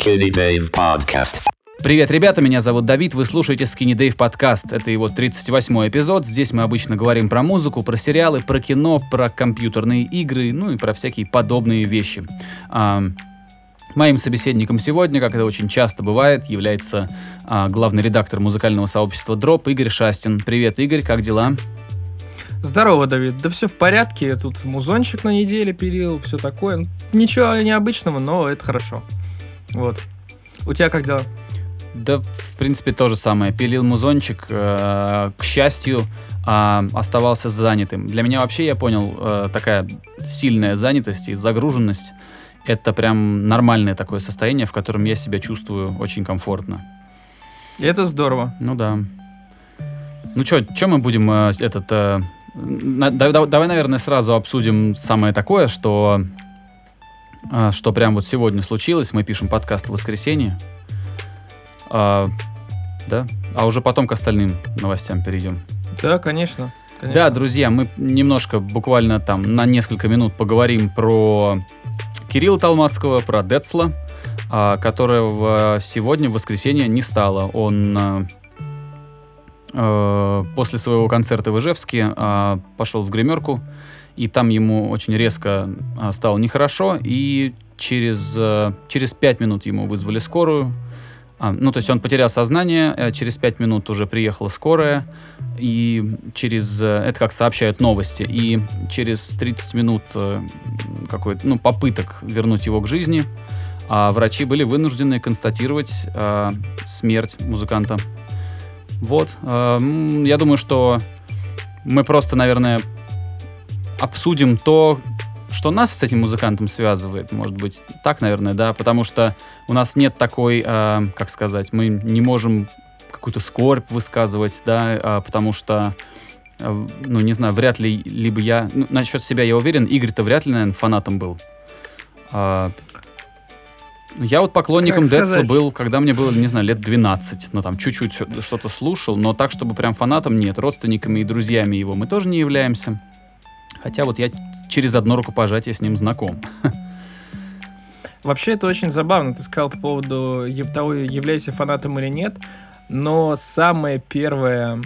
Skinny Dave Podcast. Привет, ребята, меня зовут Давид, вы слушаете Skinny Dave подкаст. Это его 38-й эпизод. Здесь мы обычно говорим про музыку, про сериалы, про кино, про компьютерные игры, ну и про всякие подобные вещи. А, Моим собеседником сегодня, как это очень часто бывает, является а, главный редактор музыкального сообщества Drop Игорь Шастин. Привет, Игорь, как дела? Здорово, Давид. Да все в порядке. Тут музончик на неделе пилил, все такое. Ничего необычного, но это хорошо. Вот. У тебя как дела? Да, в принципе, то же самое. Пилил музончик, э, к счастью, э, оставался занятым. Для меня вообще, я понял, э, такая сильная занятость и загруженность — это прям нормальное такое состояние, в котором я себя чувствую очень комфортно. И это здорово. Ну да. Ну что, что мы будем э, этот... Э, на- да- да- давай, наверное, сразу обсудим самое такое, что, что прям вот сегодня случилось. Мы пишем подкаст в воскресенье. А, да? А уже потом к остальным новостям перейдем. Да, конечно. конечно. Да, друзья, мы немножко, буквально там на несколько минут поговорим про Кирилла Талмацкого, про Децла, а, которого сегодня, в воскресенье, не стало. Он а, э, после своего концерта в Ижевске а, пошел в гримерку, и там ему очень резко а, стало нехорошо, и через, э, через пять минут ему вызвали скорую, а, ну, то есть он потерял сознание, э, через пять минут уже приехала скорая, и через, э, это как сообщают новости, и через 30 минут какой-то, ну, попыток вернуть его к жизни, а врачи были вынуждены констатировать э, смерть музыканта. Вот, м, я думаю, что мы просто, наверное, обсудим то, что нас с этим музыкантом связывает, может быть, так, наверное, да, потому что у нас нет такой, э, как сказать, мы не можем какую-то скорбь высказывать, да, а, потому что, э, ну, не знаю, вряд ли, либо я, ну, насчет себя я уверен, Игорь-то вряд ли, наверное, фанатом был. А, я вот поклонником Децла был, когда мне было, не знаю, лет 12. Ну, там, чуть-чуть что-то слушал, но так, чтобы прям фанатом нет. Родственниками и друзьями его мы тоже не являемся. Хотя вот я через одно рукопожатие с ним знаком. Вообще это очень забавно. Ты сказал по поводу того, являйся фанатом или нет. Но самое первое...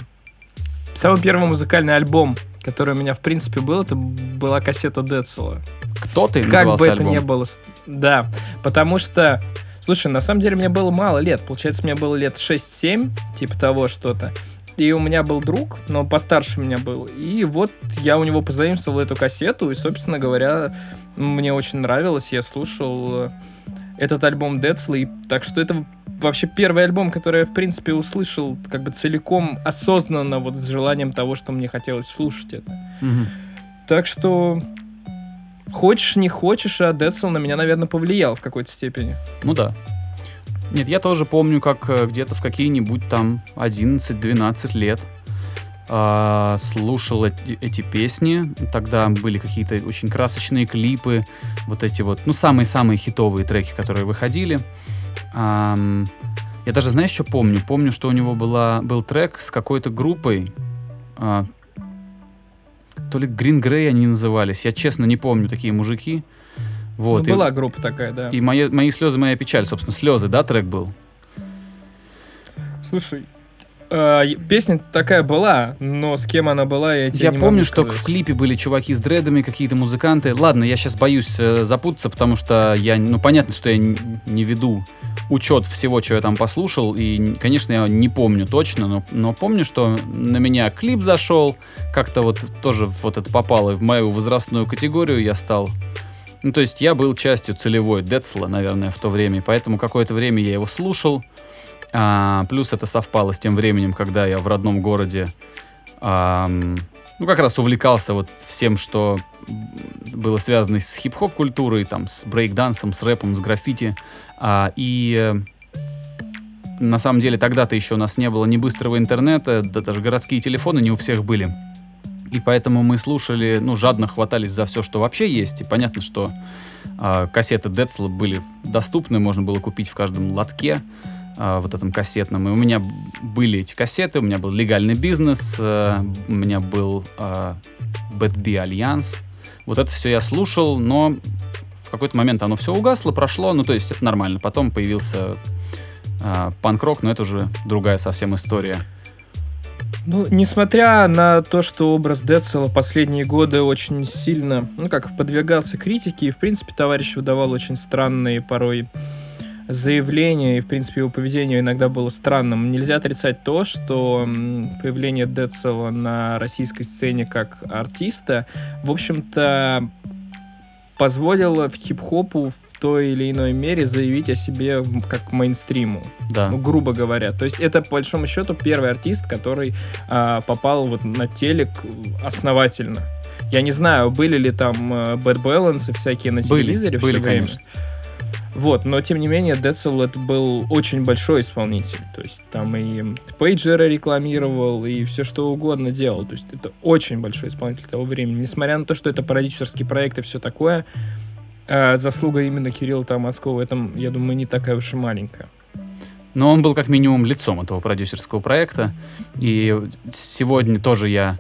Самый первый музыкальный альбом, который у меня, в принципе, был, это была кассета Децела. Кто ты Как бы это альбом? ни было... Да, потому что... Слушай, на самом деле мне было мало лет. Получается, мне было лет 6-7, типа того что-то. И у меня был друг, но постарше меня был. И вот я у него позаимствовал эту кассету, и, собственно говоря, мне очень нравилось. Я слушал э, этот альбом Децла, и так что это вообще первый альбом, который я, в принципе, услышал как бы целиком, осознанно, вот с желанием того, что мне хотелось слушать это. Мгм. Так что хочешь, не хочешь, а Децл на меня, наверное, повлиял в какой-то степени. Ну да. Нет, я тоже помню, как э, где-то в какие-нибудь там 11-12 лет а, слушал эти, эти песни. Тогда были какие-то очень красочные клипы, вот эти вот, ну, самые-самые хитовые треки, которые выходили. Ам, я даже, знаешь, что помню? Помню, что у него была, был трек с какой-то группой, а, то ли Green Grey они назывались, я честно не помню, такие мужики. Вот, Ну, и- была группа такая, да. и мои, мои слезы, моя печаль, собственно, слезы, да, трек был? Слушай, э, песня такая была, но с кем она была, я тебе Я не помню, могу что сказать. в клипе были чуваки с дредами, какие-то музыканты. Ладно, я сейчас боюсь э, запутаться, потому что я, ну, понятно, что я н- не веду учет всего, что я там послушал, и, конечно, я не помню точно, но, но помню, что на меня клип зашел, как-то вот тоже вот это попало в мою возрастную категорию, я стал... Ну, то есть я был частью целевой Децла, наверное, в то время, поэтому какое-то время я его слушал, А, плюс это совпало с тем временем, когда я в родном городе ам, ну, как раз увлекался вот всем, что было связано с хип-хоп культурой, там, с брейкдансом, с рэпом, с граффити. А, и э, на самом деле тогда-то еще у нас не было ни быстрого интернета, да даже городские телефоны не у всех были. И поэтому мы слушали, ну, жадно хватались за все, что вообще есть. И понятно, что а, кассеты Децла были доступны, можно было купить в каждом лотке а, вот этом кассетном. И у меня были эти кассеты, у меня был легальный бизнес, э, у меня был э, Альянс. Вот это все я слушал, но в какой-то момент оно все угасло, прошло, ну, то есть это нормально. Потом появился а, панк-рок, но это уже другая совсем история. Ну, несмотря на то, что образ Децела последние годы очень сильно, ну как, подвергался критике, и, в принципе, товарищ выдавал очень странные порой заявления, и, в принципе, его поведение иногда было странным. Нельзя отрицать то, что появление Децела на российской сцене как артиста, в общем-то, позволило в хип-хопу в той или иной мере заявить о себе как мейнстриму. Да. Ну, грубо говоря. То есть это, по большому счету, первый артист, который а, попал вот на телек основательно. Я не знаю, были ли там а, Bad Balance и всякие на Были, телевизоре были, все время. конечно. Вот, но тем не менее, Децл это был очень большой исполнитель. То есть там и пейджеры рекламировал, и все что угодно делал. То есть это очень большой исполнитель того времени. Несмотря на то, что это продюсерский проект и все такое, э, заслуга именно Кирилла Толмацкого в этом, я думаю, не такая уж и маленькая. Но он был как минимум лицом этого продюсерского проекта. И сегодня тоже я,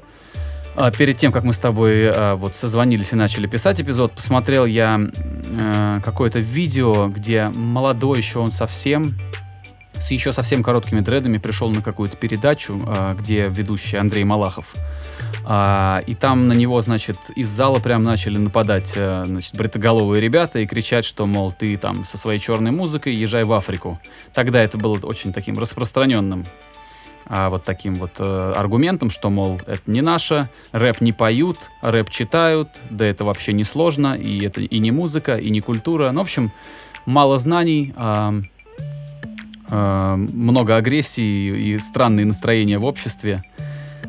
а, перед тем, как мы с тобой а, вот созвонились и начали писать эпизод, посмотрел я э, какое-то видео, где молодой еще он совсем, с еще совсем короткими дредами пришел на какую-то передачу, а, где ведущий Андрей Малахов. И там на него, значит, из зала прям начали нападать, э, значит, бритоголовые ребята и кричать, что, мол, ты там со своей черной музыкой езжай в Африку. Тогда это было очень таким распространенным а, вот таким вот э, аргументом, что, мол, это не наше, рэп не поют, рэп читают, да это вообще не сложно, и это и не музыка, и не культура. Ну, в общем, мало знаний, а, а, много агрессии и странные настроения в обществе.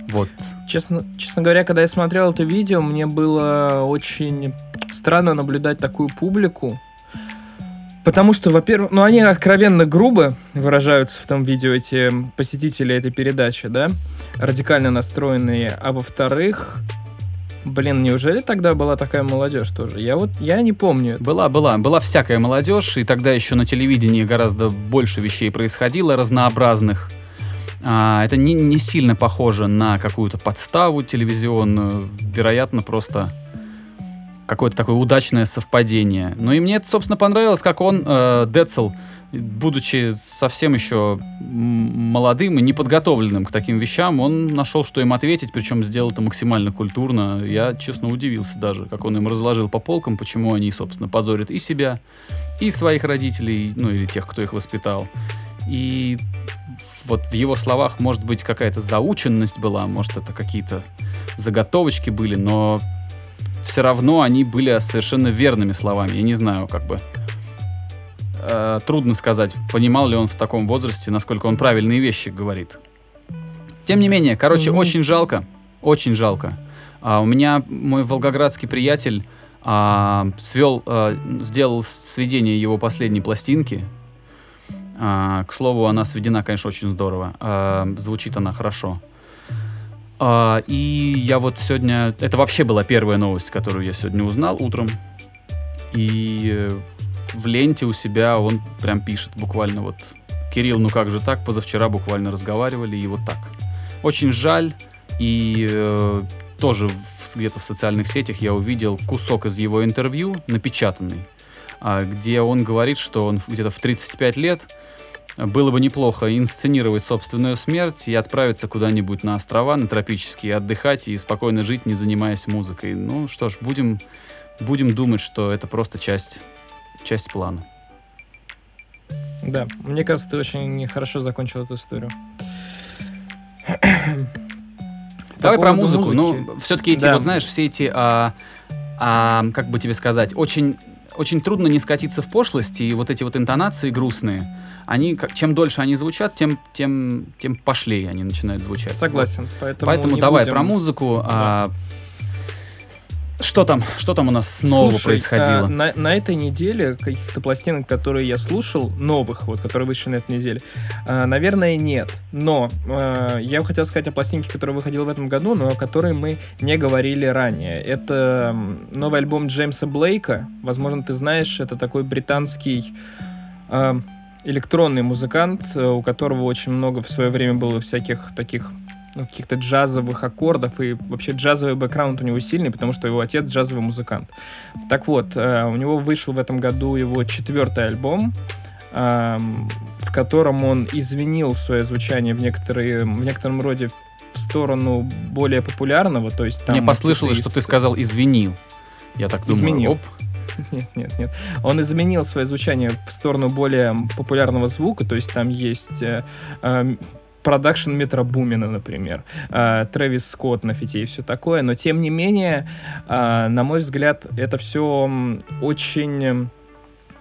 Вот. Честно, честно говоря, когда я смотрел это видео, мне было очень странно наблюдать такую публику. Потому что, во-первых, ну они откровенно грубо выражаются в том видео, эти посетители этой передачи, да, радикально настроенные. А во-вторых, блин, неужели тогда была такая молодежь тоже? Я вот, я не помню. Была, была, была всякая молодежь, и тогда еще на телевидении гораздо больше вещей происходило, разнообразных. А, это не, не сильно похоже на какую-то подставу телевизионную, вероятно, просто какое-то такое удачное совпадение. Ну и мне это, собственно, понравилось, как он, э, Децл, будучи совсем еще молодым и неподготовленным к таким вещам, он нашел, что им ответить, причем сделал это максимально культурно. Я, честно, удивился даже, как он им разложил по полкам, почему они, собственно, позорят и себя, и своих родителей, ну или тех, кто их воспитал. И вот в его словах, может быть, какая-то заученность была, может, это какие-то заготовочки были, но все равно они были совершенно верными словами. Я не знаю, как бы э, трудно сказать, понимал ли он в таком возрасте, насколько он правильные вещи говорит. Тем не менее, короче, Ну. очень жалко, очень жалко. А, у меня мой волгоградский приятель а, свел, а, сделал сведение его последней пластинки. А, к слову, она сведена, конечно, очень здорово. А, звучит она хорошо. А, и я вот сегодня... Это вообще была первая новость, которую я сегодня узнал утром. И в ленте у себя он прям пишет буквально вот... Кирилл, ну как же так? Позавчера буквально разговаривали, и вот так. Очень жаль. И э, тоже где-то в социальных сетях я увидел кусок из его интервью, напечатанный, а, где он говорит, что он где-то в 35 лет было бы неплохо инсценировать собственную смерть и отправиться куда-нибудь на острова, на тропические, отдыхать и спокойно жить, не занимаясь музыкой. Ну что ж, будем, будем думать, что это просто часть, часть плана. Да, мне кажется, ты очень хорошо закончил эту историю. Давай По про музыку. музыки. Ну, все-таки эти, Да. вот знаешь, все эти, а, а, как бы тебе сказать, очень, очень трудно не скатиться в пошлость, и вот эти вот интонации грустные, они, как, чем дольше они звучат, тем, тем, тем пошлее они начинают звучать. Согласен. Поэтому, Поэтому давай будем- про музыку. а, что там, что там у нас снова Слушай, происходило? а, на, на этой неделе каких-то пластинок, которые я слушал, новых, вот, которые вышли на этой неделе, а, наверное, нет. Но а, я хотел сказать о пластинке, которая выходила в этом году, но о которой мы не говорили ранее. Это новый альбом Джеймса Блейка. Возможно, ты знаешь, это такой британский а, электронный музыкант, э, у которого очень много в свое время было всяких таких ну, каких-то джазовых аккордов, и вообще джазовый бэкграунд у него сильный, потому что его отец джазовый музыкант. Так вот, э, у него вышел в этом году его четвертый альбом, эм, в котором он изменил свое звучание в, некоторые, в некотором роде в сторону более популярного, то есть там... Мне послышалось, что ты сказал «извинил». Я так думаю, Изменил. оп, Нет, нет, нет. Он изменил свое звучание в сторону более популярного звука, то есть там есть э, э, продакшн Метро Бумина, например, э, Трэвис Скотт на фите и все такое, но тем не менее, э, на мой взгляд, это все очень м,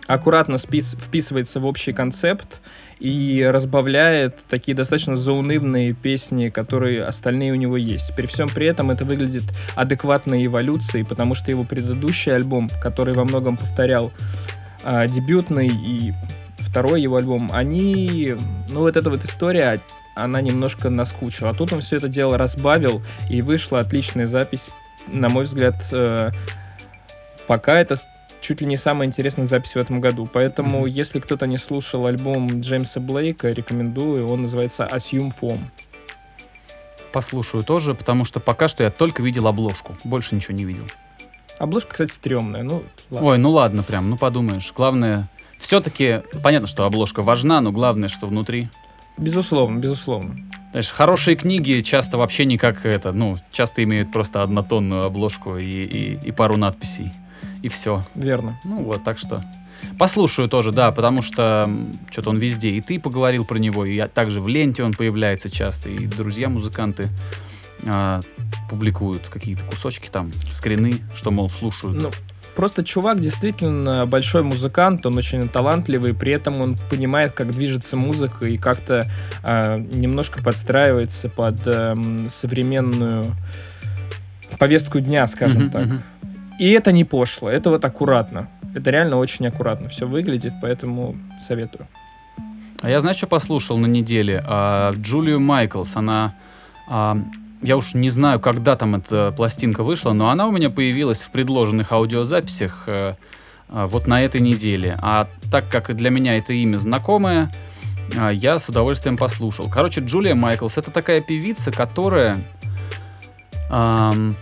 аккуратно спис- вписывается в общий концепт и разбавляет такие достаточно заунывные песни, которые остальные у него есть. При всем при этом это выглядит адекватной эволюцией, потому что его предыдущий альбом, который во многом повторял а, дебютный и второй его альбом, они, ну вот эта вот история, она немножко наскучила. А тут он все это дело разбавил, и вышла отличная запись, на мой взгляд, э, пока это чуть ли не самая интересная запись в этом году. Поэтому, Мгм. если кто-то не слушал альбом Джеймса Блейка, рекомендую. Он называется Assume Form. послушаю тоже, потому что пока что я только видел обложку, больше ничего не видел. Обложка, кстати, стрёмная. Ну, ладно. Ой, ну ладно, прям, ну подумаешь. Главное, все-таки, понятно, что обложка важна, но главное, что внутри. Безусловно, безусловно. Знаешь, хорошие книги часто вообще не как это, ну, часто имеют просто однотонную обложку и, и, и пару надписей. И все. Верно. Ну вот, так что. Послушаю тоже, да, потому что что-то он везде. И ты поговорил про него, и я- также в ленте он появляется часто, и друзья-музыканты а, публикуют какие-то кусочки там, скрины, что, мол, слушают. Ну, просто чувак действительно большой музыкант, он очень талантливый, при этом он понимает, как движется музыка и как-то а, немножко подстраивается под эм, современную повестку дня, скажем Мгм, так. мгм. И это не пошло, это вот аккуратно. Это реально очень аккуратно все выглядит, поэтому советую. А я, знаешь, что послушал на неделе? А, Джулию Майклс, она... а, я уж не знаю, когда там эта пластинка вышла, но она у меня появилась в предложенных аудиозаписях э, а, вот на этой неделе. А так как для меня это имя знакомое, а, я с удовольствием послушал. Короче, Джулия Майклс это такая певица, которая... ам,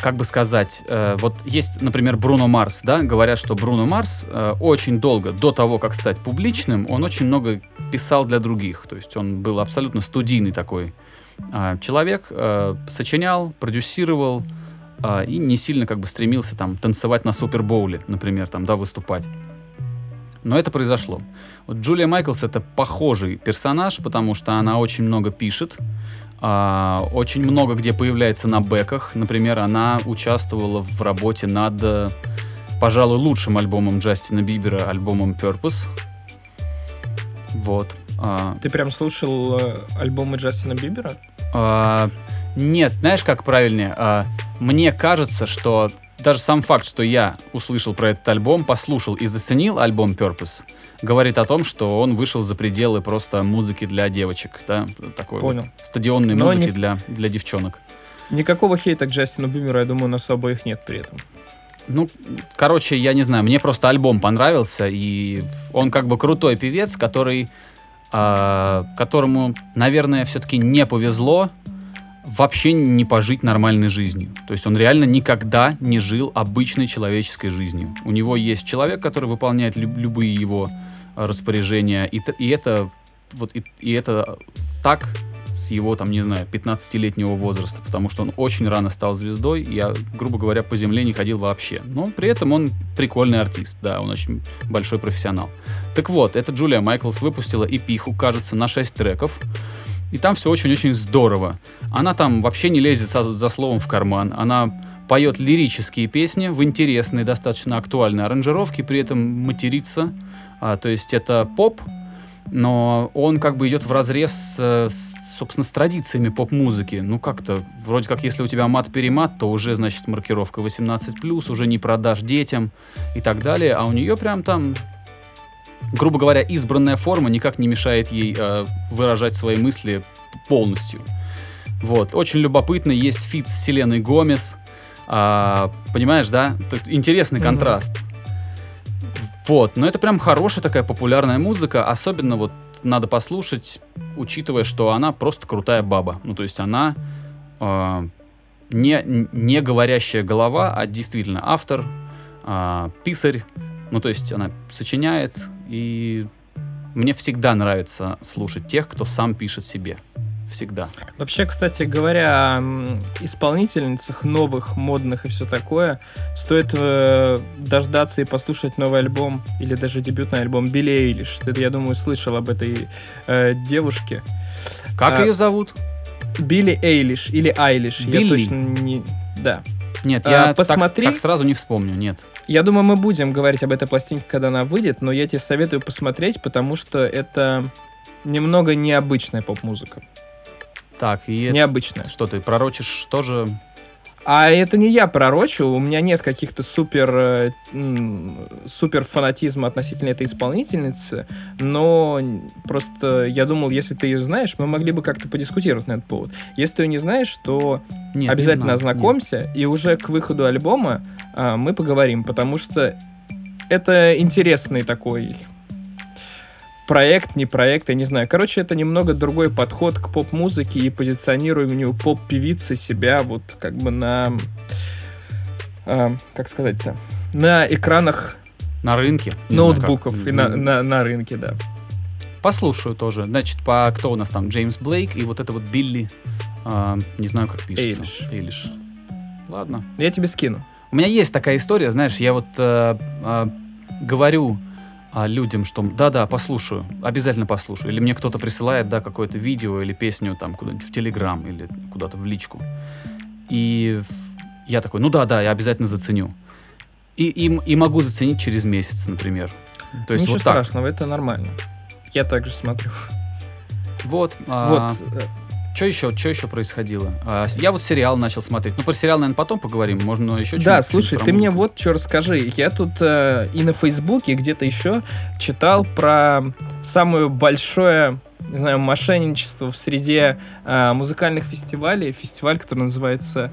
как бы сказать, э, вот есть, например, Бруно Марс, да, говорят, что Бруно Марс э, очень долго, до того, как стать публичным, он очень много писал для других, то есть он был абсолютно студийный такой человек, э, сочинял, продюсировал а, и не сильно как бы стремился там танцевать на Супербоуле, например, там, да, выступать. Но это произошло. Вот Джулия Майклс это похожий персонаж, потому что она очень много пишет, а, очень много где появляется на бэках. Например, она участвовала в работе над, э, пожалуй, лучшим альбомом Джастина Бибера, альбомом Purpose. Вот. А, Ты прям слушал э, альбомы Джастина Бибера? А, нет, знаешь, как правильнее? А, мне кажется, что даже сам факт, что я услышал про этот альбом, послушал и заценил альбом Purpose, говорит о том, что он вышел за пределы просто музыки для девочек, да, такой Понял. вот стадионной Но музыки не- для, для девчонок. Никакого хейта к Джастину Биберу, я думаю, у нас обоих нет при этом. Ну, короче, я не знаю, мне просто альбом понравился, и он как бы крутой певец, который, которому, наверное, все-таки не повезло вообще не пожить нормальной жизнью. То есть он реально никогда не жил обычной человеческой жизнью. У него есть человек, который выполняет люб- любые его а, распоряжения, и, и это вот и, и это так с его, там, не знаю, 15-летнего возраста, потому что он очень рано стал звездой, и я, грубо говоря, по земле не ходил вообще. Но при этом он прикольный артист, да, он очень большой профессионал. Так вот, эта Джулия Майклс выпустила эпиху, кажется, на 6 треков, и там все очень-очень здорово. Она там вообще не лезет за, за словом в карман, она поет лирические песни в интересной, достаточно актуальной аранжировке, при этом матерится, а, то есть это поп, но он как бы идет в разрез с, с, собственно, с традициями поп-музыки. Ну, как-то, вроде как, если у тебя мат-перемат, то уже, значит, маркировка 18+, уже не продашь детям и так далее, а у нее прям там, грубо говоря, избранная форма никак не мешает ей э, выражать свои мысли полностью. Вот, очень любопытно, есть фит с Селеной Гомес, А, понимаешь, да? Тут интересный Мгм. контраст. Вот, но это прям хорошая такая популярная музыка, особенно вот надо послушать, учитывая, что она просто крутая баба. Ну, то есть она э, не, не говорящая голова, а действительно автор, э, писарь. Ну, то есть она сочиняет, и мне всегда нравится слушать тех, кто сам пишет себе. Всегда. Вообще, кстати говоря, о исполнительницах новых, модных и все такое, стоит э, дождаться и послушать новый альбом или даже дебютный альбом Билли Эйлиш. Ты, я думаю, слышал об этой э, девушке. Как А, ее зовут? Билли Эйлиш или Айлиш. Я Билли? точно не... Да. Нет, а, я так- посмотри. так сразу не вспомню, нет. Я думаю, мы будем говорить об этой пластинке, когда она выйдет, но я тебе советую посмотреть, потому что это немного необычная поп-музыка. Так, и Необычная. что ты пророчишь тоже? А это не я пророчу, у меня нет каких-то супер, э, супер фанатизма относительно этой исполнительницы, но просто я думал, если ты ее знаешь, мы могли бы как-то подискутировать на этот повод. Если ты ее не знаешь, то Нет, не обязательно знаю, ознакомься, и уже к выходу альбома а, мы поговорим, потому что это интересный такой проект, не проект, я не знаю. Короче, это немного другой подход к поп-музыке и позиционированию поп-певицы себя вот как бы на... а, как сказать-то? На экранах. На рынке. знаю, ноутбуков как. и на, на, на рынке, да. Послушаю тоже. Значит, по кто у нас там? Джеймс Блейк и вот это вот Билли. а, не знаю, как пишется. Эйлиш. Эйлиш. Ладно. Я тебе скину. У меня есть такая история, знаешь, я вот э, э, говорю а, людям, что да-да, послушаю, обязательно послушаю. Или мне кто-то присылает, да, какое-то видео или песню там куда-нибудь в Телеграм или куда-то в личку. И я такой, ну да-да, я обязательно заценю. И, и, и могу заценить через месяц, например. То есть Ничего вот так. страшного, это нормально. Я также смотрю. Вот. вот. Что еще, что еще происходило? А, я вот сериал начал смотреть. Ну, про сериал, наверное, потом поговорим. Можно еще Да, слушай, ты мне вот что расскажи. Я тут э, и на Фейсбуке, и где-то еще читал про самое большое, не знаю, мошенничество в среде э, музыкальных фестивалей. Фестиваль, который называется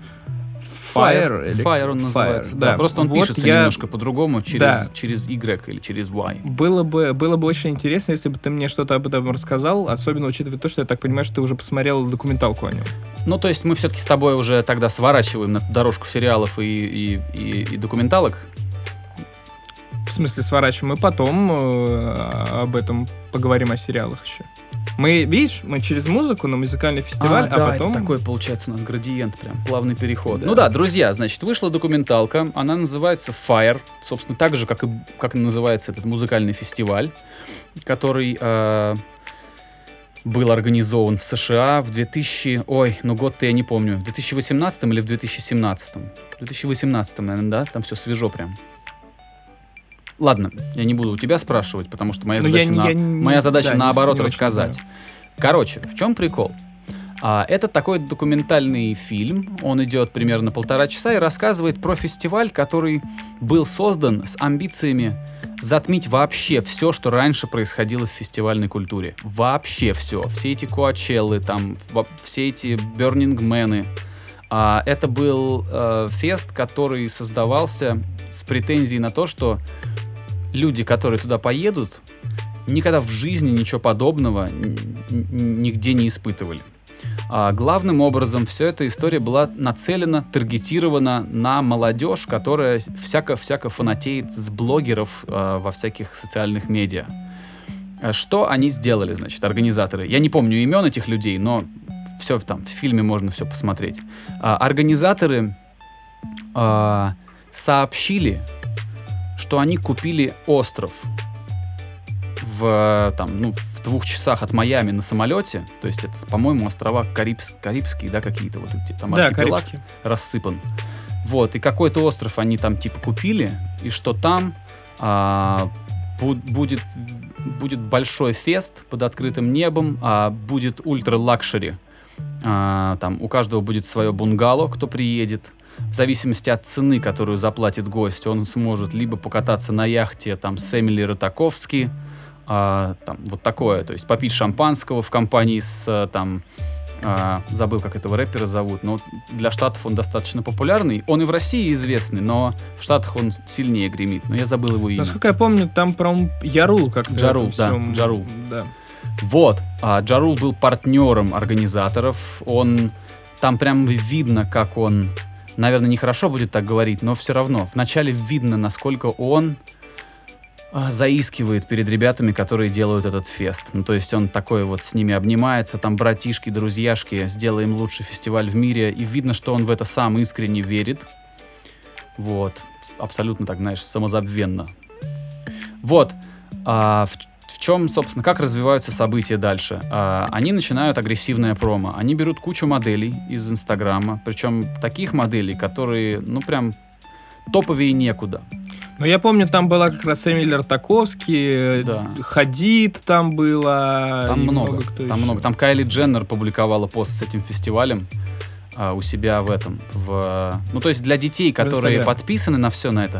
Fire. или- Fire он называется. Да, просто он Вот пишется я- немножко по-другому, через, Да. через Y или через Y. Было бы, было бы очень интересно, если бы ты мне что-то об этом рассказал, особенно учитывая то, что я так понимаю, что ты уже посмотрел документалку о нем. Ну, то есть мы все-таки с тобой уже тогда сворачиваем на дорожку сериалов и, и, и, и документалок. В смысле, сворачиваем. Мы потом э, об этом поговорим о сериалах еще. Мы, видишь, мы через музыку на музыкальный фестиваль, а, да, потом... это такой получается у нас градиент, прям плавный переход. Ну да, друзья, значит, вышла документалка, она называется Fire, собственно, так же, как и, как называется этот музыкальный фестиваль, который э, был организован в США в 2000... Ой, ну год-то я не помню, в 2018 или в 2017? В 2018, наверное, да? Там все свежо прям. Ладно, я не буду у тебя спрашивать, потому что моя Ну, я задача, не- на- я не- моя задача да, наоборот не рассказать. Короче, в чем прикол? А, это такой документальный фильм, он идет примерно полтора часа и рассказывает про фестиваль, который был создан с амбициями затмить вообще все, что раньше происходило в фестивальной культуре. Вообще все. Все эти Коачеллы, там, все эти Бернингмены. А, это был э, фест, который создавался с претензией на то, что люди, которые туда поедут, никогда в жизни ничего подобного нигде не испытывали. А главным образом вся эта история была нацелена, таргетирована на молодежь, которая всяко-всяко фанатеет с блогеров а, во всяких социальных медиа. А Что они сделали, значит, организаторы? Я не помню имен этих людей, но все там в фильме можно все посмотреть. А, Организаторы а, сообщили, что они купили остров в, там, ну, в двух часах от Майами на самолете. То есть это, по-моему, острова Карибс- Карибские, да, какие-то вот эти там Да, архипелаг Карибский. рассыпан. Вот, и какой-то остров они там типа купили, и что там а, бу- будет, будет большой фест под открытым небом, а будет ultra luxury. А, там у каждого будет свое бунгало, кто приедет. В зависимости от цены, которую заплатит гость, он сможет либо покататься на яхте там с Эмили Ротаковски, а, там вот такое, то есть попить шампанского в компании с а, там А, забыл, как этого рэпера зовут, но для Штатов он достаточно популярный. Он и в России известный, но в Штатах он сильнее гремит. Но я забыл его имя. Насколько я помню, там, по-моему, Ярул как-то. Джарул, да, всем- Джарул. Да. Вот, а Джарул был партнером организаторов. Он там прям видно, как он, наверное, нехорошо будет так говорить, но все равно вначале видно, насколько он а, заискивает перед ребятами, которые делают этот фест. Ну, то есть он такой вот с ними обнимается, там братишки, друзьяшки, сделаем лучший фестиваль в мире, и видно, что он в это сам искренне верит. Вот, абсолютно так, знаешь, самозабвенно. Вот, а, в, в чем, собственно, как развиваются события дальше? А, они начинают агрессивное промо. Они берут кучу моделей из Инстаграма, причем таких моделей, которые, ну, прям топовее некуда. Но я помню, там была как раз Эмиль Артаковский, Да. Хадид там было. Там и много, кто там еще. много. Там Кайли Дженнер публиковала пост с этим фестивалем а, у себя в этом. В, ну, то есть для детей, которые подписаны на все на это,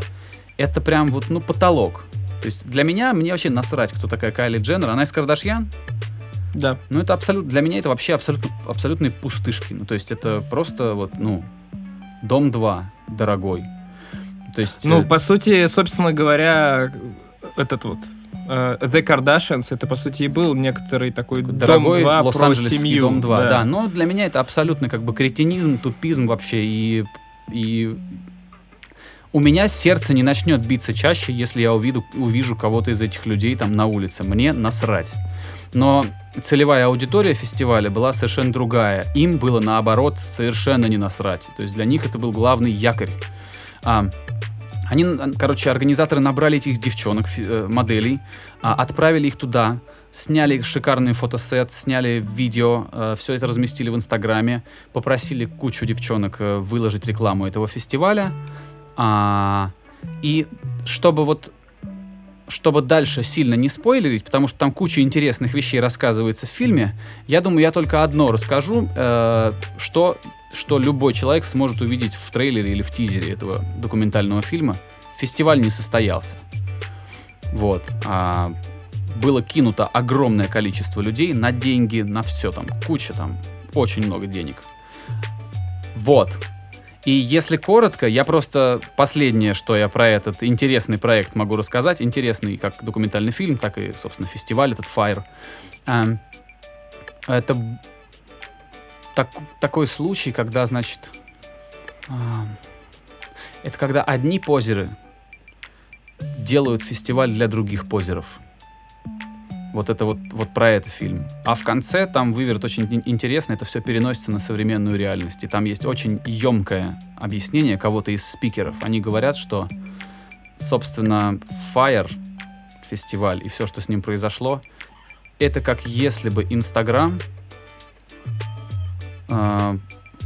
это прям вот, ну, потолок. То есть для меня, мне вообще насрать, кто такая Кайли Дженнер. Она из Кардашьян? Да. Ну, это абсолютно, для меня это вообще абсолютно, абсолютные пустышки. Ну, то есть это просто вот, ну, Дом 2, дорогой. То есть... Ну, э, по сути, собственно говоря, этот вот э, The Kardashians, это, по сути, и был некоторый такой дорогой Дом 2 про Лос-Анджелесский семью. Дом 2. Да. но для меня это абсолютно как бы кретинизм, тупизм вообще. И, и у меня сердце не начнет биться чаще, если я увиду, увижу кого-то из этих людей там на улице. Мне насрать. Но целевая аудитория фестиваля была совершенно другая. Им было наоборот совершенно не насрать. То есть для них это был главный якорь. А, они, короче, организаторы набрали этих девчонок, э, моделей, а, отправили их туда, сняли шикарный фотосет, сняли видео, все это разместили в Инстаграме, попросили кучу девчонок э, выложить рекламу этого фестиваля. А, и чтобы вот чтобы дальше сильно не спойлерить, потому что там куча интересных вещей рассказывается в фильме, я думаю, я только одно расскажу, э, что, что любой человек сможет увидеть в трейлере или в тизере этого документального фильма. Фестиваль не состоялся. Вот. А, было кинуто огромное количество людей на деньги, на все там, куча там, очень много денег. Вот. И если коротко, я просто последнее, что я про этот интересный проект могу рассказать, интересный как документальный фильм, так и, собственно, фестиваль этот Fire. Эм, Это так- такой случай, когда, значит, ам, это когда одни позеры делают фестиваль для других позеров. Вот это вот, вот про это фильм. А в конце там выверт очень ин- интересно, это все переносится на современную реальность. И там есть очень емкое объяснение кого-то из спикеров. Они говорят, что, собственно, Fire фестиваль и все, что с ним произошло, это как если бы Инстаграм э,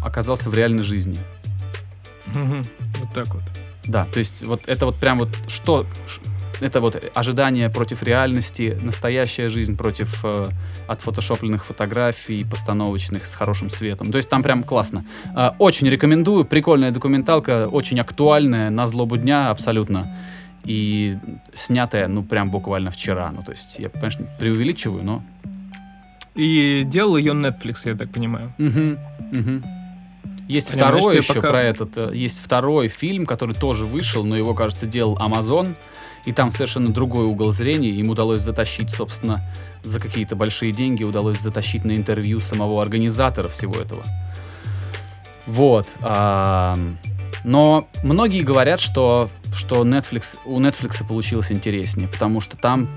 оказался в реальной жизни. Вот так вот. Да, то есть вот это вот прям вот что это вот ожидание против реальности, настоящая жизнь против э, отфотошопленных фотографий, постановочных с хорошим светом. То есть там прям классно. Э, очень рекомендую, прикольная документалка, очень актуальная, на злобу дня абсолютно. И снятая, ну, прям буквально вчера. Ну, то есть я, конечно, преувеличиваю, но... И делал ее Netflix, я так понимаю. Мгм, мгм. Есть Понимаешь, второй еще пока- про этот. э, Есть второй фильм, который тоже вышел, но его, кажется, делал Amazon. И там совершенно другой угол зрения. Им удалось затащить, собственно, за какие-то большие деньги удалось затащить на интервью самого организатора всего этого. Вот. но многие говорят, что, что Netflix, у Netflix получилось интереснее, потому что там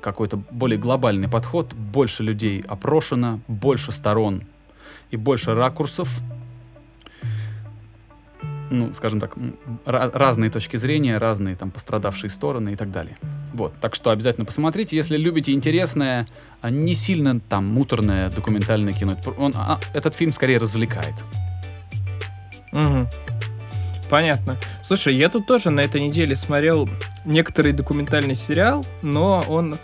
какой-то более глобальный подход, больше людей опрошено, больше сторон и больше ракурсов. Ну, скажем так, разные точки зрения, разные там пострадавшие стороны и так далее. Вот, так что обязательно посмотрите, если любите интересное, а не сильно там муторное документальное кино. Он, а, этот фильм скорее развлекает. Мгм. Понятно. Слушай, я тут тоже на этой неделе смотрел некоторый документальный сериал, но он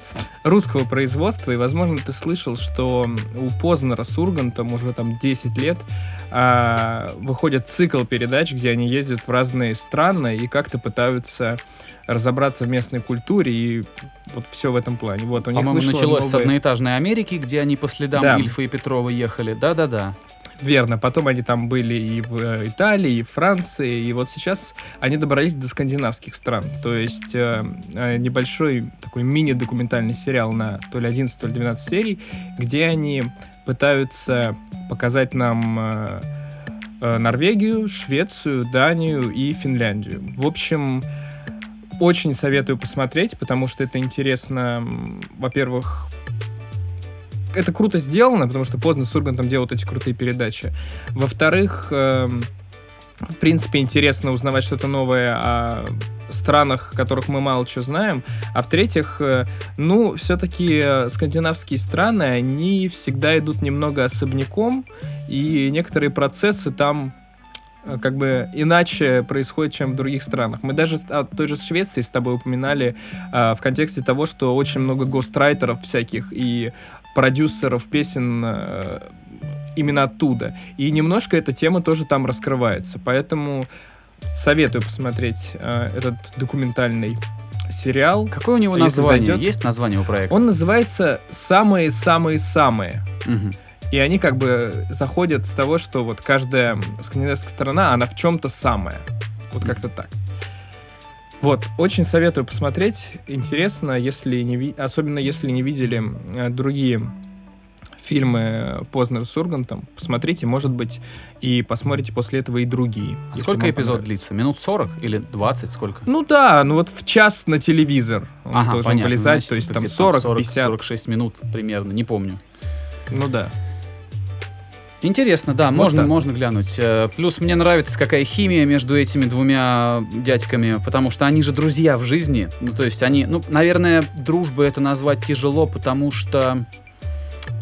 русского производства, и, возможно, ты слышал, что у Познера с Ургантом уже там 10 лет а, выходит цикл передач, где они ездят в разные страны и как-то пытаются разобраться в местной культуре и вот все в этом плане. Вот, По-моему, началось с новое- одноэтажной Америки, где они по следам Да. Ильфа и Петрова ехали. Да-да-да. Верно. Потом они там были и в э, Италии, и в Франции, и вот сейчас они добрались до скандинавских стран. То есть э, э, небольшой такой мини-документальный сериал на то ли 11, то ли 12 серий, где они пытаются показать нам э, э, Норвегию, Швецию, Данию и Финляндию. В общем, очень советую посмотреть, потому что это интересно, во-первых, это круто сделано, потому что поздно с Ургантом делают эти крутые передачи. Во-вторых, эм, в принципе, интересно узнавать что-то новое о странах, которых мы мало чего знаем. А в-третьих, э, ну, все-таки скандинавские страны, они всегда идут немного особняком, и некоторые процессы там э, как бы иначе происходят, чем в других странах. Мы даже с- о той же Швеции с тобой упоминали а, в контексте того, что очень много гострайтеров всяких и продюсеров песен э, именно оттуда. И немножко эта тема тоже там раскрывается. Поэтому советую посмотреть э, этот документальный сериал. Какое у него название? зайдет. Есть название у проекта? Он называется «Самые-самые-самые». Мгм. И они как бы заходят с того, что вот каждая скандинавская страна, она в чем-то самая. Вот как-то так. Вот, очень советую посмотреть. Интересно, если не ви- особенно если не видели э, другие фильмы Познер с Ургантом, посмотрите, может быть, и посмотрите после этого и другие. А сколько эпизод длится? Минут 40 или 20? Сколько? Ну да, ну вот в час на телевизор он Ага, должен понятно. вылезать, Значит, то есть там где-то 40, 40, 50. 46 минут примерно, не помню. Ну да. Интересно, да, Вот можно, так. можно глянуть. Э, Плюс мне нравится, какая химия между этими двумя дядьками, потому что они же друзья в жизни. Ну, то есть они, ну, наверное, дружбы это назвать тяжело, потому что,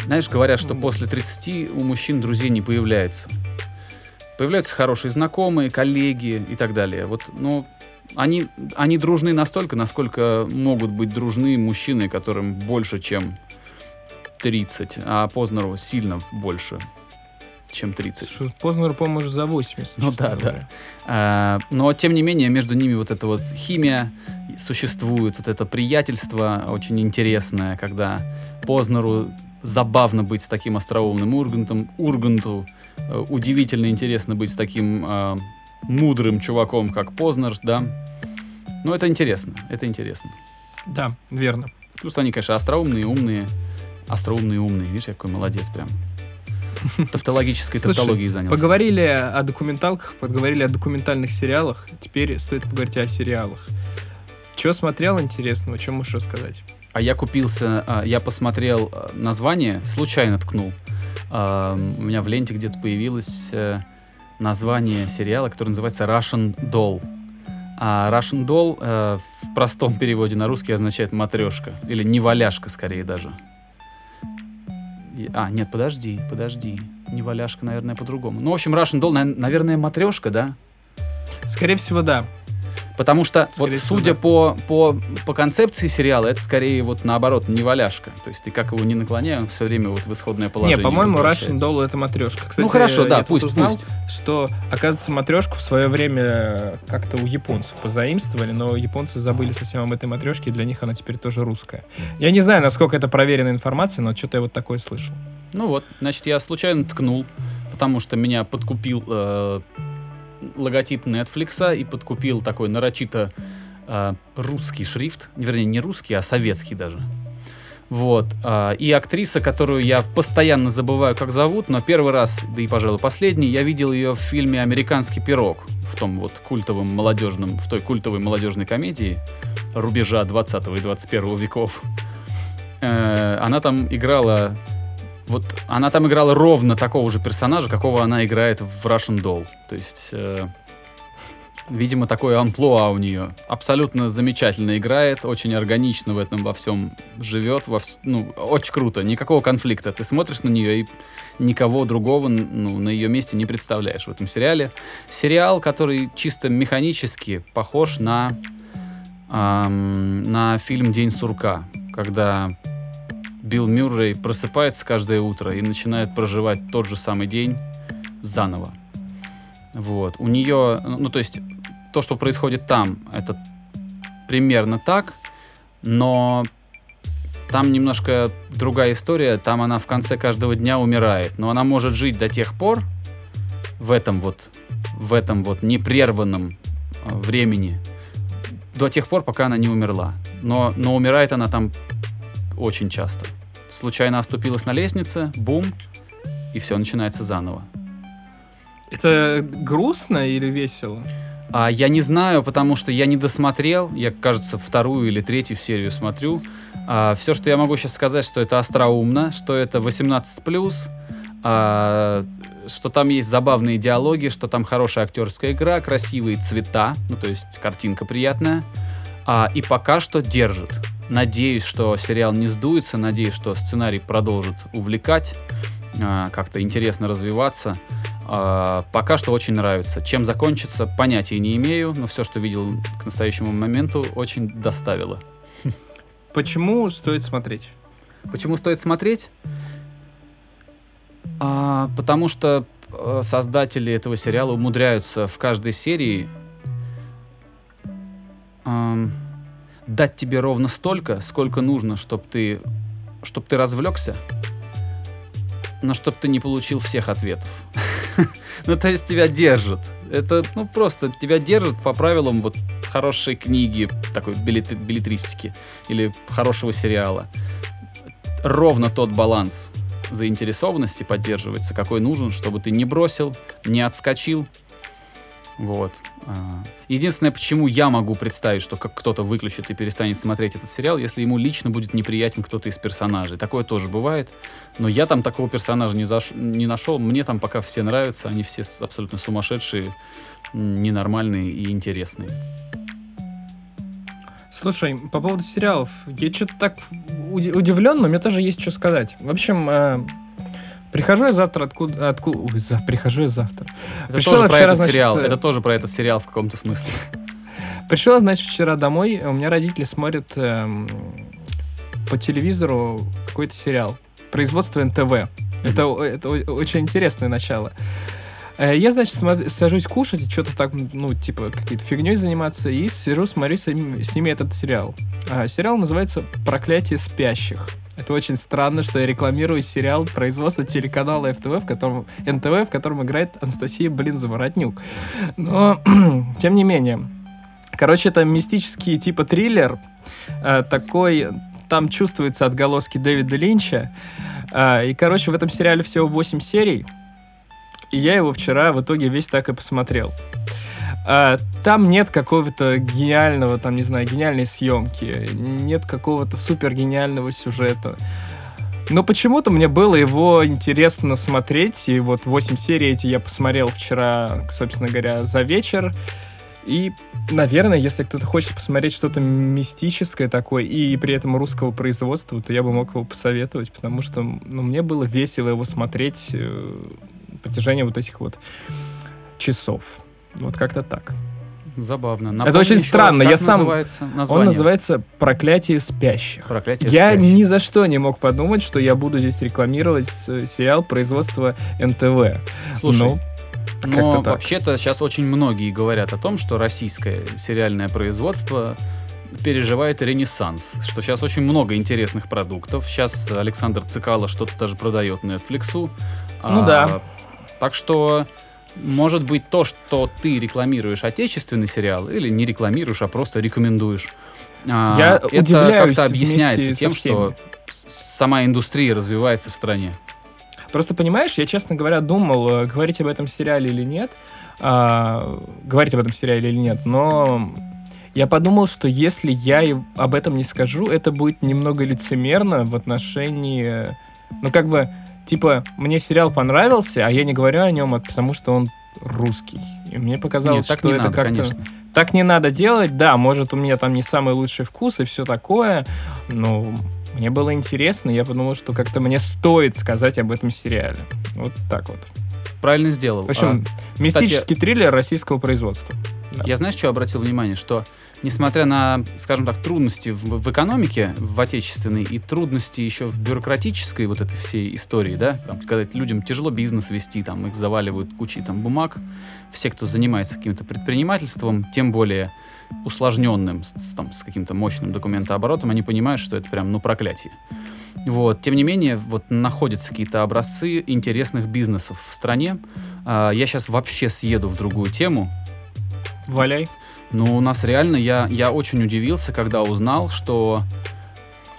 знаешь, говорят, что после 30 у мужчин друзей не появляется. Появляются хорошие знакомые, коллеги и так далее. Вот, ну, они, они дружны настолько, насколько могут быть дружны мужчины, которым больше, чем 30, а Познеру сильно больше, чем 30. Слушай, Познер, по-моему, уже за 80. Ну да, говоря. да. А, Но, тем не менее, между ними вот эта вот химия существует, вот это приятельство очень интересное, когда Познеру забавно быть с таким остроумным Ургантом, Урганту э, удивительно интересно быть с таким э, мудрым чуваком, как Познер, да. Ну, это интересно, это интересно. Да, верно. Плюс они, конечно, остроумные, умные. Остроумные, умные. Видишь, я какой молодец прям. Тавтологической тавтологией занялся. Поговорили о документалках, поговорили о документальных сериалах. Теперь стоит поговорить о сериалах. Че смотрел интересного, что можешь рассказать? А я купился, а, я посмотрел а, название, случайно ткнул. А, У меня в ленте где-то появилось э, название сериала, который называется Russian Doll. А Russian Doll э, в простом переводе на русский означает матрешка. Или неваляшка, скорее даже. А, нет, подожди, подожди. Неваляшка, наверное, по-другому. Ну, в общем, Russian Doll, на- наверное, матрешка, да? Скорее всего, да. Потому что, Скорее вот, всего, судя да. по, по, по концепции сериала, это скорее вот наоборот, не валяшка. То есть ты как его не наклоняй, он все время вот в исходное Не, положение по-моему, Russian. Doll это матрешка. Кстати, Ну хорошо, да, я пусть, узнал, пусть. что, оказывается, матрешку в свое время как-то у японцев позаимствовали, но японцы забыли совсем об этой матрешке, и для них она теперь тоже русская. Я не знаю, насколько это проверенная информация, но что-то я вот такое слышал. Ну вот, значит, я случайно ткнул, потому что меня подкупил э, логотип Netflix и подкупил такой нарочито э, русский шрифт. Вернее, не русский, а советский даже. Вот. а, И актриса, которую я постоянно забываю, как зовут, но первый раз, да и, пожалуй, последний, я видел ее в фильме «Американский пирог», в том вот культовом молодежном, в той культовой молодежной комедии рубежа 20 и 21 веков. Э, Она там играла вот она там играла ровно такого же персонажа, какого она играет в Russian Doll. То есть, э, видимо, такое амплуа у нее. Абсолютно замечательно играет, очень органично в этом во всем живет. Во вс- ну, очень круто, никакого конфликта. Ты смотришь на нее и никого другого ну, на ее месте не представляешь в этом сериале. Сериал, который чисто механически похож на, ам, на фильм «День сурка», когда Билл Мюррей просыпается каждое утро и начинает проживать тот же самый день заново. Вот. У нее, ну, то есть, то, что происходит там, это примерно так, но там немножко другая история. Там она в конце каждого дня умирает. Но она может жить до тех пор в этом вот, в этом вот непрерванном э, времени, до тех пор, пока она не умерла. Но, но умирает она там очень часто. Случайно оступилась на лестнице, бум, и все, начинается заново. Это грустно или весело? А я не знаю, потому что я не досмотрел. Я, кажется, вторую или третью серию смотрю. А, все, что я могу сейчас сказать, что это остроумно, что это 18+, а, что там есть забавные диалоги, что там хорошая актерская игра, красивые цвета, ну то есть картинка приятная. А, и пока что держит. Надеюсь, что сериал не сдуется, надеюсь, что сценарий продолжит увлекать, а, как-то интересно развиваться. А, пока что очень нравится. Чем закончится, понятия не имею, но все, что видел к настоящему моменту, очень доставило. Почему стоит смотреть? Почему стоит смотреть? А, потому что э, создатели этого сериала умудряются в каждой серии эм, дать тебе ровно столько, сколько нужно, чтобы ты, чтоб ты развлекся, но чтобы ты не получил всех ответов. Ну, то есть тебя держат. Это, ну, просто тебя держат по правилам вот хорошей книги, такой билет, билетристики или хорошего сериала. Ровно тот баланс заинтересованности поддерживается, какой нужен, чтобы ты не бросил, не отскочил. Вот. А, единственное, почему я могу представить, что как кто-то выключит и перестанет смотреть этот сериал, если ему лично будет неприятен кто-то из персонажей. Такое тоже бывает. Но я там такого персонажа не, заш... не нашел. Мне там пока все нравятся. Они все абсолютно сумасшедшие, ненормальные и интересные. Слушай, по поводу сериалов, я что-то так удивлен, но мне тоже есть что сказать. В общем, э, прихожу я завтра откуда... откуда ой, за, прихожу я завтра. Это Пришел тоже про вчера, этот значит, сериал. Это тоже про этот сериал в каком-то смысле. Пришел, значит, вчера домой, у меня родители смотрят э, по телевизору какой-то сериал. Производство НТВ. Mm-hmm. Это, это очень интересное начало. Э, я, значит, смотр, сажусь кушать, и что-то так, ну, типа, какие-то фигней заниматься, и сижу, смотрю с, с ними этот сериал. А, сериал называется «Проклятие спящих». Это очень странно, что я рекламирую сериал производства телеканала ФТВ, в котором, НТВ, в котором играет Анастасия, блин, Заворотнюк. Но, тем не менее. Короче, это мистический типа триллер. Э, такой, там чувствуются отголоски Дэвида Линча. Э, и, короче, в этом сериале всего 8 серий. И я его вчера в итоге весь так и посмотрел. А, там нет какого-то гениального, там, не знаю, гениальной съемки, нет какого-то супер гениального сюжета. Но почему-то мне было его интересно смотреть, и вот 8 серий эти я посмотрел вчера, собственно говоря, за вечер. И, наверное, если кто-то хочет посмотреть что-то мистическое такое и при этом русского производства, то я бы мог его посоветовать, потому что ну, мне было весело его смотреть э, протяжении вот этих вот часов. Вот как-то так. Забавно. Напомню это очень странно. Раз, я сам. Называется он называется "Проклятие спящих". Проклятие я спящих. ни за что не мог подумать, что я буду здесь рекламировать сериал производства НТВ. Слушай. Ну, но вообще-то сейчас очень многие говорят о том, что российское сериальное производство переживает ренессанс, что сейчас очень много интересных продуктов. Сейчас Александр Цикало что-то даже продает Netflix. Ну а, да. Так что может быть то, что ты рекламируешь отечественный сериал, или не рекламируешь, а просто рекомендуешь. А, Я это как-то объясняется тем, что сама индустрия развивается в стране. Просто понимаешь, я, честно говоря, думал, э, говорить об этом сериале или нет, а, говорить об этом сериале или нет, но я подумал, что если я об этом не скажу, это будет немного лицемерно в отношении, ну как бы типа, мне сериал понравился, а я не говорю о нем, потому что он русский. И мне показалось, Нет, что это как-то... Так не надо делать, да, может, у меня там не самый лучший вкус и все такое, но мне было интересно, я подумал, что как-то мне стоит сказать об этом сериале. Вот так вот. Правильно сделал. В общем, а, мистический кстати, триллер российского производства. Да. Я знаешь, что обратил внимание? Что несмотря на, скажем так, трудности в, в экономике, в отечественной, и трудности еще в бюрократической вот этой всей истории, да, там, когда людям тяжело бизнес вести, там, их заваливают кучей там бумаг, все, кто занимается каким-то предпринимательством, тем более усложненным, с, там, с каким-то мощным документооборотом, они понимают, что это прям, ну, проклятие. Вот. Тем не менее, вот находятся какие-то образцы интересных бизнесов в стране. А, я сейчас вообще съеду в другую тему. Валяй. Ну, у нас реально, я, я очень удивился, когда узнал, что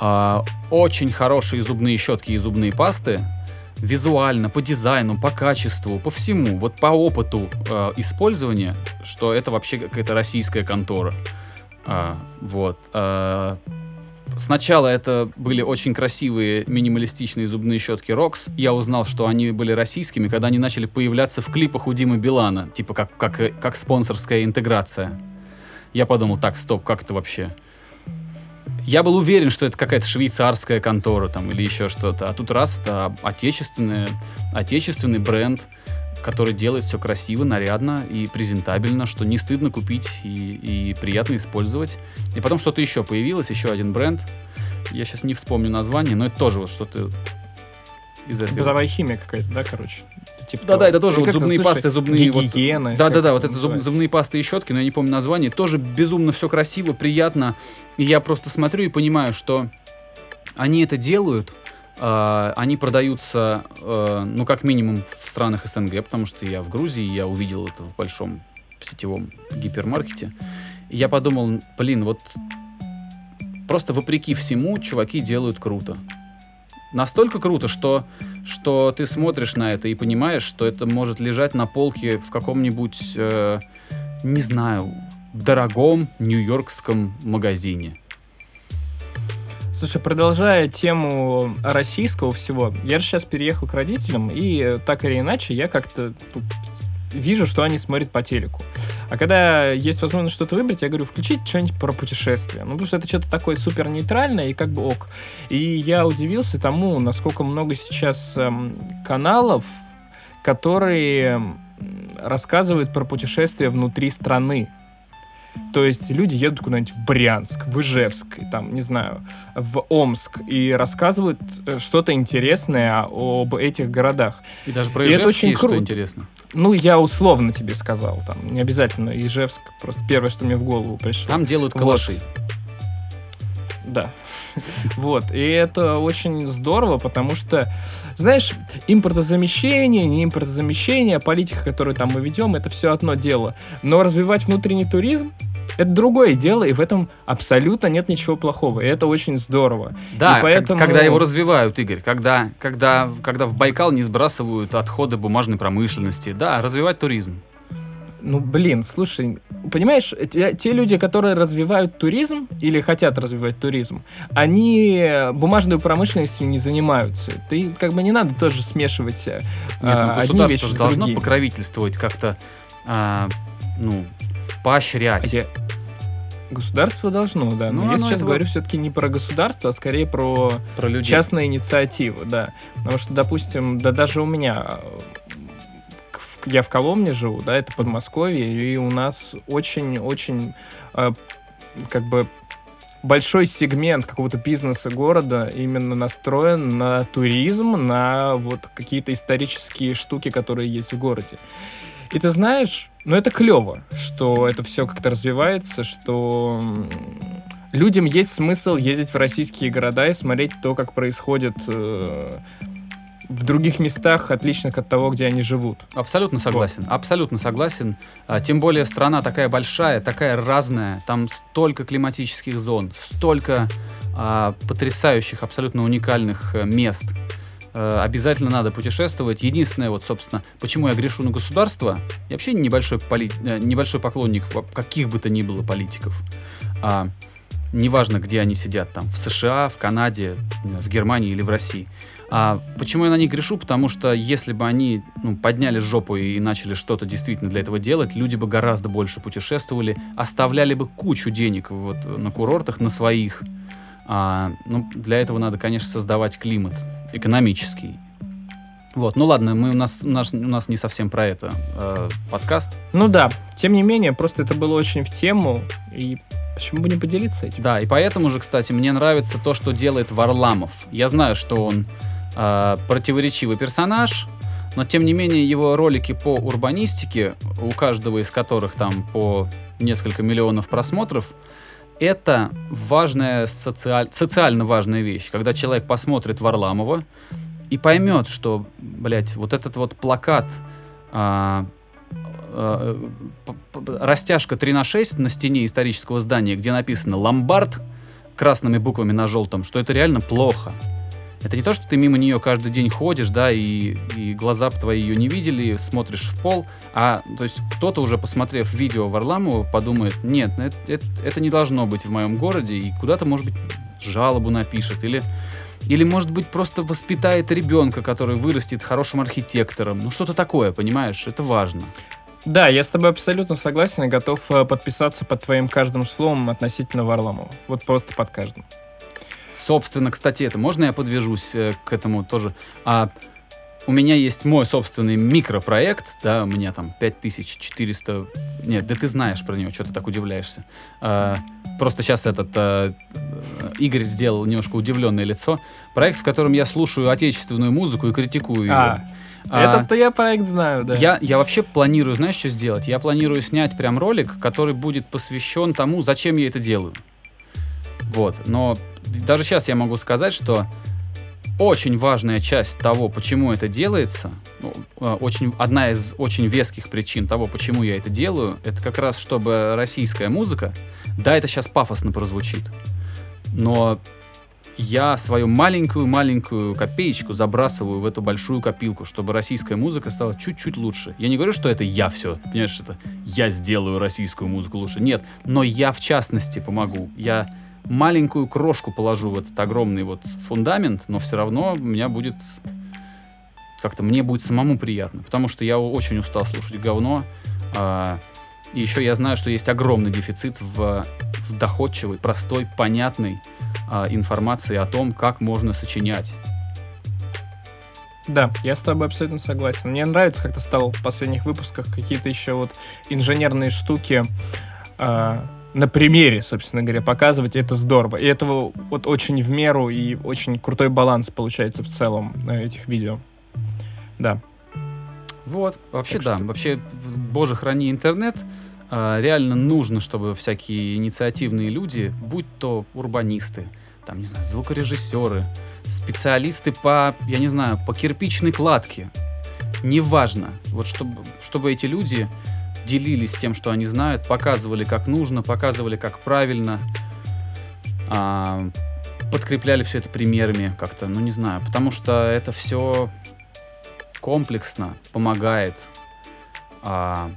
а, очень хорошие зубные щетки и зубные пасты визуально, по дизайну, по качеству, по всему, вот по опыту э, использования, что это вообще какая-то российская контора. А, вот. А, сначала это были очень красивые минималистичные зубные щетки Rox. Я узнал, что они были российскими, когда они начали появляться в клипах у Димы Билана, типа как, как, как спонсорская интеграция. Я подумал, так, стоп, как это вообще? Я был уверен, что это какая-то швейцарская контора там или еще что-то. А тут раз, это отечественный, отечественный бренд, который делает все красиво, нарядно и презентабельно, что не стыдно купить и, и приятно использовать. И потом что-то еще появилось, еще один бренд. Я сейчас не вспомню название, но это тоже вот что-то из этого. Бытовая химия какая-то, да, короче? Типа Да, да, того. это тоже вот зубные слушай, пасты, зубные вот- гигиены. Да, как да, да, вот это зуб- зубные пасты и щетки, но я не помню название. Тоже безумно все красиво, приятно. И я просто смотрю и понимаю, что они это делают, а, они продаются, э, ну, как минимум, в странах СНГ, потому что я в Грузии, я увидел это в большом сетевом гипермаркете. И я подумал, блин, вот просто вопреки всему чуваки делают круто. Настолько круто, что, что ты смотришь на это и понимаешь, что это может лежать на полке в каком-нибудь, э, не знаю, дорогом нью-йоркском магазине. Слушай, продолжая тему российского всего, я же сейчас переехал к родителям, и так или иначе я как-то вижу, что они смотрят по телеку. А когда есть возможность что-то выбрать, я говорю, включить что-нибудь про путешествия. Ну, потому что это что-то такое супер нейтральное и как бы ок. И я удивился тому, насколько много сейчас эм, каналов, которые рассказывают про путешествия внутри страны. То есть люди едут куда-нибудь в Брянск, в Ижевск, там, не знаю, в Омск и рассказывают э, что-то интересное об этих городах. И даже про И это Ижевск очень есть, что круто. интересно. Ну, я условно тебе сказал, там, не обязательно Ижевск, просто первое, что мне в голову пришло. Там делают Вот. калаши. Да. Вот, и это очень здорово, потому что, знаешь, импортозамещение, не импортозамещение, политика, которую там мы ведем, это все одно дело. Но развивать внутренний туризм, это другое дело, и в этом абсолютно нет ничего плохого, и это очень здорово. Да, И поэтому- когда его развивают, Игорь, когда, когда, когда в Байкал не сбрасывают отходы бумажной промышленности. Да, развивать туризм. Ну, блин, слушай, понимаешь, те, те люди, которые развивают туризм или хотят развивать туризм, они бумажной промышленностью не занимаются. Ты как бы не надо тоже смешивать э, Нет, ну, одни государство вещи с должно другими. покровительствовать как-то, а, ну, поощрять. я- Государство должно, да. Но Ну, я сейчас и говорю все-таки не про государство, а скорее про Про людей. частные инициативы, да. Потому что, допустим, да даже у меня я в Коломне живу, да, это Подмосковье, и у нас очень-очень э, как бы большой сегмент какого-то бизнеса города именно настроен на туризм, на вот какие-то исторические штуки, которые есть в городе. И ты знаешь, ну это клево, что это все как-то развивается, что людям есть смысл ездить в российские города и смотреть то, как происходит э, в других местах, отличных от того, где они живут. Абсолютно согласен, абсолютно согласен. А, тем более страна такая большая, такая разная, там столько климатических зон, столько а, потрясающих, абсолютно уникальных э, мест. Э, обязательно надо путешествовать. Единственное, вот, собственно, почему я грешу на государство, я вообще небольшой, поли- э, небольшой поклонник каких бы то ни было политиков. А, неважно, где они сидят, там, в США, в Канаде, в Германии или в России. А почему я на них грешу? Потому что если бы они ну, подняли жопу и начали что-то действительно для этого делать, люди бы гораздо больше путешествовали, оставляли бы кучу денег вот на курортах, на своих. А, ну, для этого надо, конечно, создавать климат экономический. Вот, ну ладно, мы, у, нас, у, нас, у нас не совсем про это э, подкаст. Ну да, тем не менее, просто это было очень в тему, и Почему бы не поделиться этим? Да, и поэтому же, кстати, мне нравится то, что делает Варламов. Я знаю, что он э, противоречивый персонаж, но тем не менее его ролики по урбанистике, у каждого из которых там по несколько миллионов просмотров, это важная социаль... социально важная вещь. Когда человек посмотрит Варламова и поймет, что, блядь, вот этот вот плакат а, а, растяжка 3 на 6 на стене исторического здания, где написано «Ломбард» красными буквами на желтом, что это реально плохо. Это не то, что ты мимо нее каждый день ходишь, да, и, и глаза твои ее не видели, смотришь в пол, а то есть кто-то уже посмотрев видео Варламова подумает, нет, это, это, это не должно быть в моем городе, и куда-то, может быть, жалобу напишет, или, или, может быть, просто воспитает ребенка, который вырастет хорошим архитектором. Ну, что-то такое, понимаешь? Это важно. Да, я с тобой абсолютно согласен и готов э, подписаться под твоим каждым словом относительно Варламова. Вот просто под каждым. Собственно, кстати, это можно я подвяжусь э, к этому тоже? А у меня есть мой собственный микропроект, да, у меня там 5400... Нет, да ты знаешь про него, что ты так удивляешься. А, просто сейчас этот а, Игорь сделал немножко удивленное лицо. Проект, в котором я слушаю отечественную музыку и критикую ее. А, А, этот-то я проект знаю, да. Я, я вообще планирую, знаешь, что сделать? Я планирую снять прям ролик, который будет посвящен тому, зачем я это делаю. Вот, но даже сейчас я могу сказать, что очень важная часть того, почему это делается, ну, э, очень, одна из очень веских причин того, почему я это делаю, это как раз, чтобы российская музыка, да, это сейчас пафосно прозвучит, но я свою маленькую-маленькую копеечку забрасываю в эту большую копилку, чтобы российская музыка стала чуть-чуть лучше. Я не говорю, что это я все, понимаешь, это я сделаю российскую музыку лучше. Нет, но я в частности помогу. Я маленькую крошку положу в этот огромный вот фундамент, но все равно у меня будет как-то мне будет самому приятно, потому что я очень устал слушать говно. а, и еще я знаю, что есть огромный дефицит в, в доходчивой, простой, понятной а, информации о том, как можно сочинять. Да, я с тобой абсолютно согласен. Мне нравится, как ты стал в последних выпусках какие-то еще вот инженерные штуки а, на примере, собственно говоря, показывать. Это здорово. И этого вот очень в меру и очень крутой баланс получается в целом на этих видео. Да. Вот, вообще Так да, что- вообще, боже, храни интернет. А, реально нужно, чтобы всякие инициативные люди, будь то урбанисты, там, не знаю, звукорежиссеры, специалисты по, я не знаю, по кирпичной кладке, неважно, вот чтобы, чтобы эти люди делились тем, что они знают, показывали, как нужно, показывали, как правильно, а, подкрепляли все это примерами как-то, ну не знаю, потому что это все комплексно помогает а,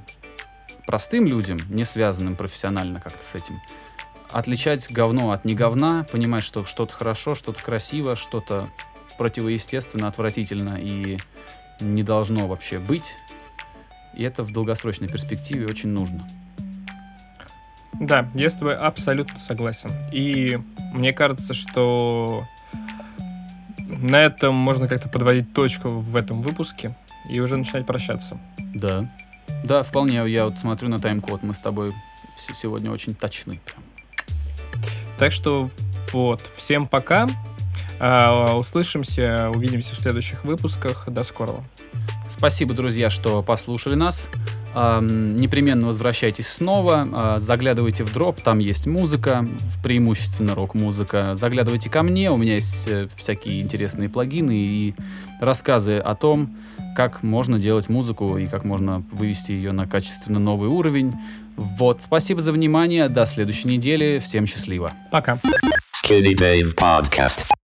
простым людям, не связанным профессионально как-то с этим, отличать говно от не говна, понимать, что что-то хорошо, что-то красиво, что-то противоестественно, отвратительно и не должно вообще быть. И это в долгосрочной перспективе очень нужно. Да, я с тобой абсолютно согласен. И мне кажется, что на этом можно как-то подводить точку в этом выпуске и уже начинать прощаться. Да. Да, вполне. Я вот смотрю на тайм-код. Мы с тобой сегодня очень точны. Прям. Так что вот, всем пока. А, услышимся, увидимся в следующих выпусках. До скорого. Спасибо, друзья, что послушали нас. Непременно возвращайтесь снова, а, заглядывайте в дроп, там есть музыка, в- преимущественно рок-музыка. Заглядывайте ко мне, у меня есть э, всякие интересные плагины и рассказы о том, как можно делать музыку и как можно вывести ее на качественно новый уровень. Вот, спасибо за внимание, до следующей недели, всем счастливо. Пока. Skinny Dave Podcast.